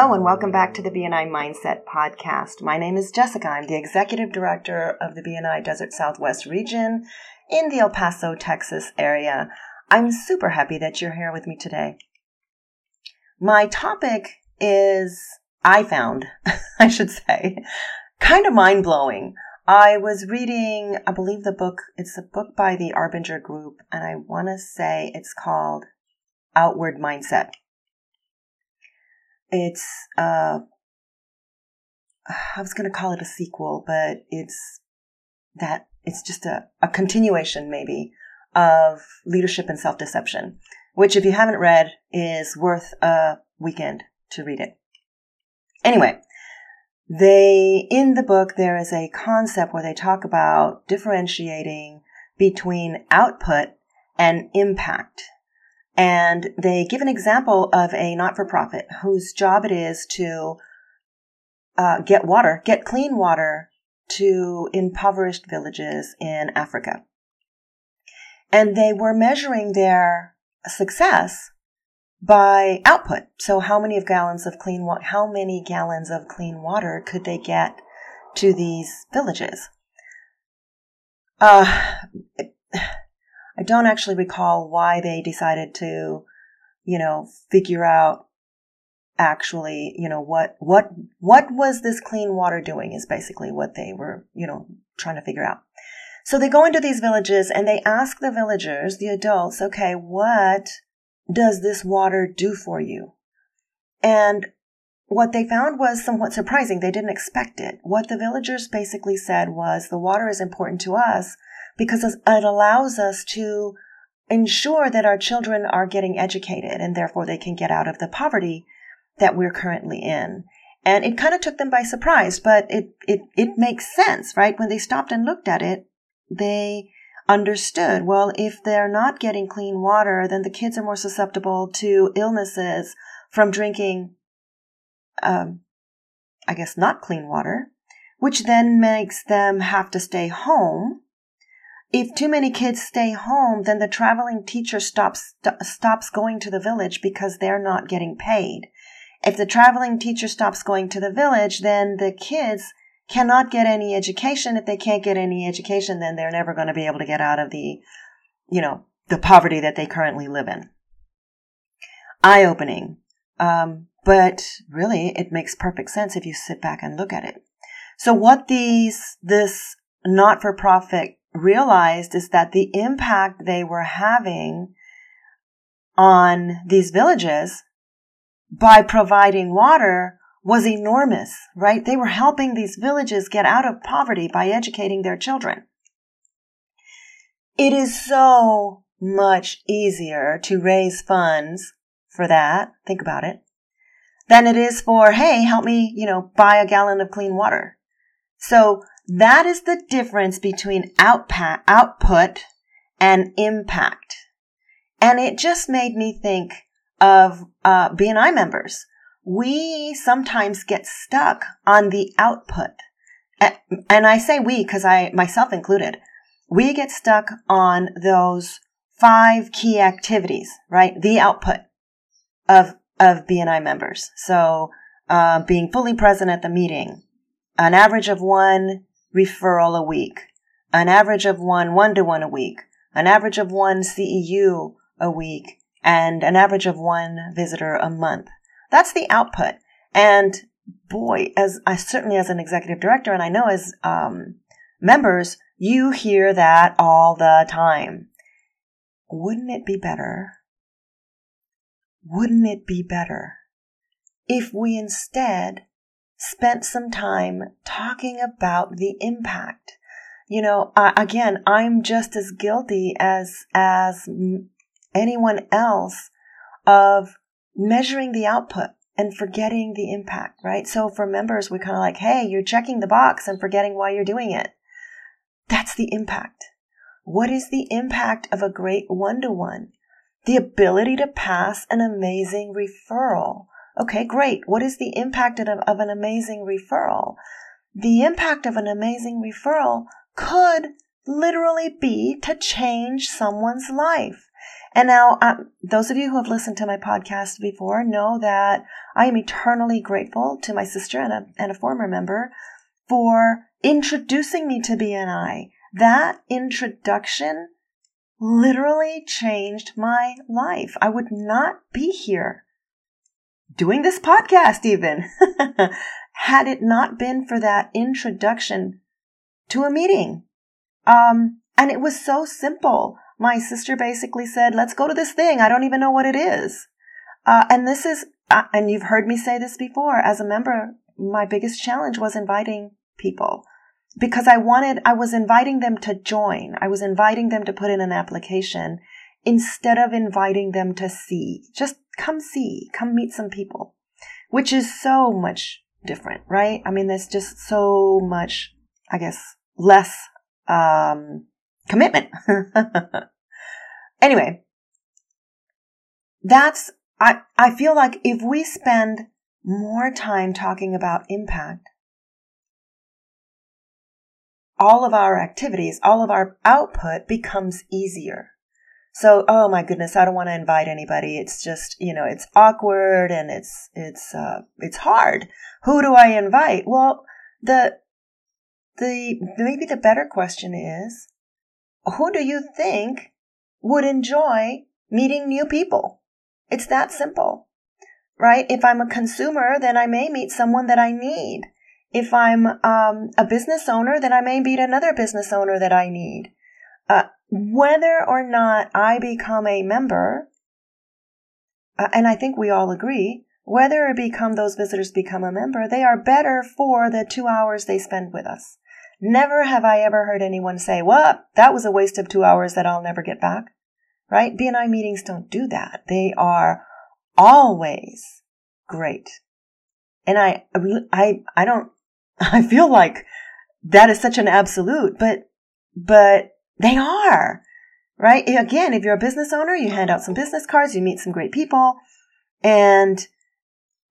Hello and welcome back to the BNI Mindset Podcast. My name is Jessica. I'm the Executive Director of the BNI Desert Southwest region in the El Paso, Texas area. I'm super happy that you're here with me today. My topic is, I found, I should say, kind of mind blowing. I was reading, I believe the book, it's a book by the Arbinger Group, and I want to say it's called Outward Mindset. It's, uh, I was going to call it a sequel, but it's that, it's just a, a continuation maybe of leadership and self-deception, which if you haven't read is worth a weekend to read it. Anyway, they, in the book, there is a concept where they talk about differentiating between output and impact. And they give an example of a not-for-profit whose job it is to uh, get water, get clean water to impoverished villages in Africa. And they were measuring their success by output. So how many of gallons of clean water, how many gallons of clean water could they get to these villages? Uh, I don't actually recall why they decided to, you know, figure out actually, you know, what, what, what was this clean water doing is basically what they were, you know, trying to figure out. So they go into these villages and they ask the villagers, the adults, okay, what does this water do for you? And what they found was somewhat surprising. They didn't expect it. What the villagers basically said was the water is important to us because it allows us to ensure that our children are getting educated and therefore they can get out of the poverty that we're currently in. And it kind of took them by surprise, but it, it, it makes sense, right? When they stopped and looked at it, they understood, well, if they're not getting clean water, then the kids are more susceptible to illnesses from drinking, um, I guess not clean water, which then makes them have to stay home. If too many kids stay home, then the traveling teacher stops, st- stops going to the village because they're not getting paid. If the traveling teacher stops going to the village, then the kids cannot get any education. If they can't get any education, then they're never going to be able to get out of the, you know, the poverty that they currently live in. Eye opening. Um, but really, it makes perfect sense if you sit back and look at it. So what these, this not for profit realized is that the impact they were having on these villages by providing water was enormous, right? They were helping these villages get out of poverty by educating their children. It is so much easier to raise funds for that. Think about it. Than it is for, hey, help me, you know, buy a gallon of clean water. So that is the difference between outpa- output and impact. And it just made me think of uh, BNI members we sometimes get stuck on the output. And I say we because I, myself included, we get stuck on those five key activities, right? The output of, of BNI members. So, uh, being fully present at the meeting, an average of one referral a week, an average of one one to one a week, an average of one CEU a week, and an average of one visitor a month. That's the output. And boy, as I certainly as an executive director, and I know as um, members, you hear that all the time. Wouldn't it be better? Wouldn't it be better if we instead spent some time talking about the impact? You know, uh, again, I'm just as guilty as as anyone else of measuring the output and forgetting the impact, right? So for members, we kind of like, hey, you're checking the box and forgetting why you're doing it. That's the impact. What is the impact of a great one to one? The ability to pass an amazing referral. Okay, great. What is the impact of, of an amazing referral? The impact of an amazing referral could literally be to change someone's life. And now, um, those of you who have listened to my podcast before know that I am eternally grateful to my sister and a, and a former member for introducing me to BNI. That introduction literally changed my life. I would not be here doing this podcast even had it not been for that introduction to a meeting. Um, and it was so simple. My sister basically said, let's go to this thing. I don't even know what it is. Uh, and this is, uh, and you've heard me say this before, as a member, my biggest challenge was inviting people because I wanted, I was inviting them to join. I was inviting them to put in an application instead of inviting them to see. Just come see, come meet some people, which is so much different, right? I mean, there's just so much, I guess, less, um, commitment. anyway, that's, I, I feel like if we spend more time talking about impact, all of our activities, all of our output becomes easier. So, oh my goodness, I don't want to invite anybody. It's just, you know, it's awkward and it's, it's, uh, it's hard. Who do I invite? Well, the, the, maybe the better question is, who do you think would enjoy meeting new people? It's that simple, right? If I'm a consumer, then I may meet someone that I need. If I'm um, a business owner, then I may meet another business owner that I need. Uh, whether or not I become a member, uh, and I think we all agree, whether it become those visitors become a member, they are better for the two hours they spend with us. Never have I ever heard anyone say, well, that was a waste of two hours that I'll never get back. Right? BNI meetings don't do that. They are always great. And I, I, I don't, I feel like that is such an absolute, but, but they are, right? Again, if you're a business owner, you hand out some business cards, you meet some great people, and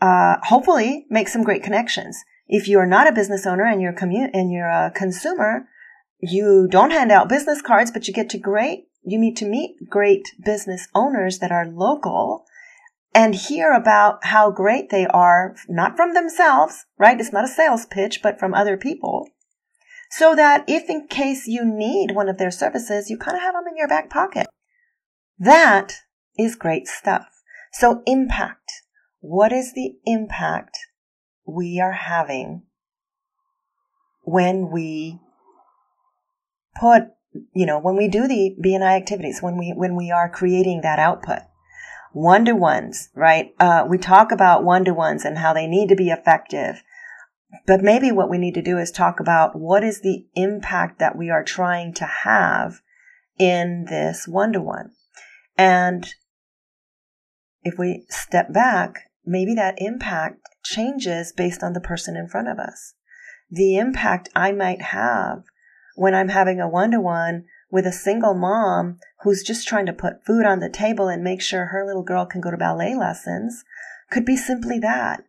uh, hopefully make some great connections. If you're not a business owner and you're commu- and you're a consumer, you don't hand out business cards, but you get to great, you meet to meet great business owners that are local and hear about how great they are, not from themselves, right? It's not a sales pitch, but from other people so that if in case you need one of their services, you kind of have them in your back pocket. That is great stuff. So impact. What is the impact we are having when we put, you know, when we do the BNI activities, when we, when we are creating that output? One to ones, right? Uh, we talk about one to ones and how they need to be effective. But maybe what we need to do is talk about what is the impact that we are trying to have in this one to one. And if we step back, maybe that impact changes based on the person in front of us. The impact I might have when I'm having a one to one with a single mom who's just trying to put food on the table and make sure her little girl can go to ballet lessons could be simply that.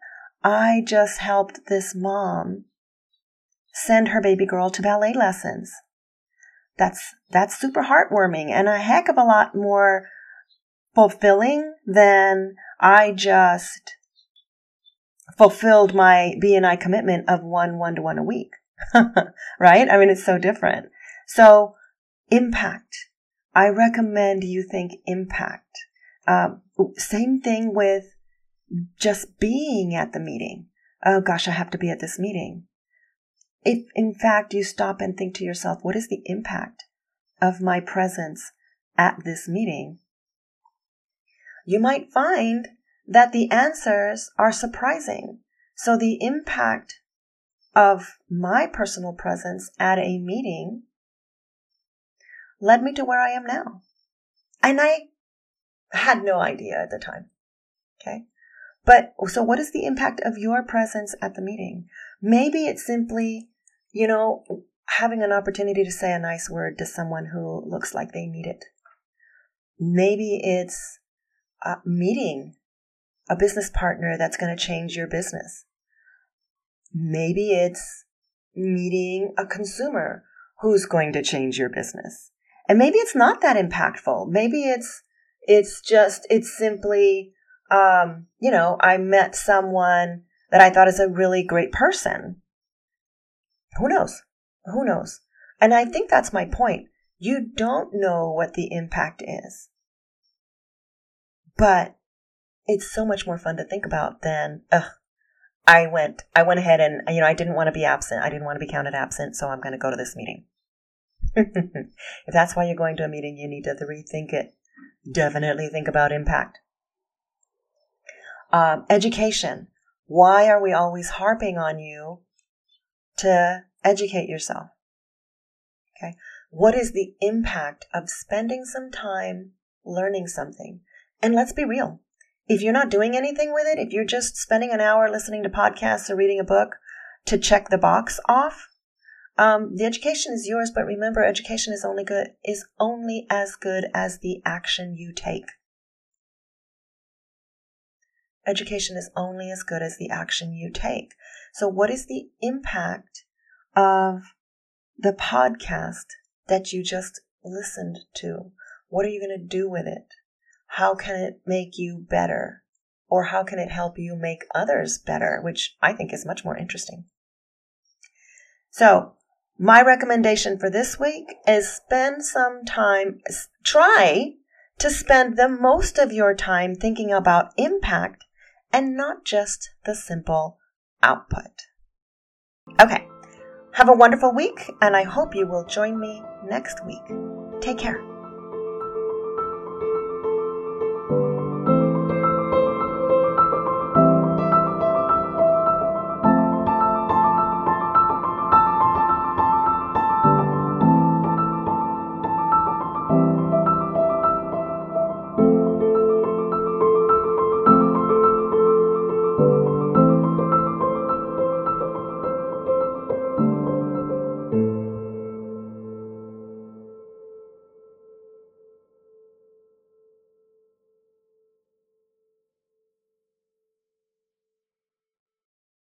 I just helped this mom send her baby girl to ballet lessons. That's, that's super heartwarming and a heck of a lot more fulfilling than I just fulfilled my BNI commitment of one one to one a week. right? I mean, it's so different. So impact. I recommend you think impact. Um, same thing with just being at the meeting. Oh gosh, I have to be at this meeting. If in fact you stop and think to yourself, what is the impact of my presence at this meeting? You might find that the answers are surprising. So the impact of my personal presence at a meeting led me to where I am now. And I had no idea at the time. Okay. But so what is the impact of your presence at the meeting? Maybe it's simply, you know, having an opportunity to say a nice word to someone who looks like they need it. Maybe it's uh, meeting a business partner that's going to change your business. Maybe it's meeting a consumer who's going to change your business. And maybe it's not that impactful. Maybe it's It's just, it's simply, um, you know, I met someone that I thought is a really great person. Who knows? Who knows? And I think that's my point. You don't know what the impact is. But it's so much more fun to think about than, ugh, I went, I went ahead and, you know, I didn't want to be absent. I didn't want to be counted absent, so I'm going to go to this meeting. if that's why you're going to a meeting, you need to rethink it. Definitely think about impact. Um, education. Why are we always harping on you to educate yourself? Okay. What is the impact of spending some time learning something? And let's be real. If you're not doing anything with it, if you're just spending an hour listening to podcasts or reading a book to check the box off, um, the education is yours, but remember, education is only good is only as good as the action you take. Education is only as good as the action you take. So, what is the impact of the podcast that you just listened to? What are you going to do with it? How can it make you better? Or how can it help you make others better? Which I think is much more interesting. So, my recommendation for this week is spend some time, try to spend the most of your time thinking about impact and not just the simple output. Okay. Have a wonderful week, and I hope you will join me next week. Take care.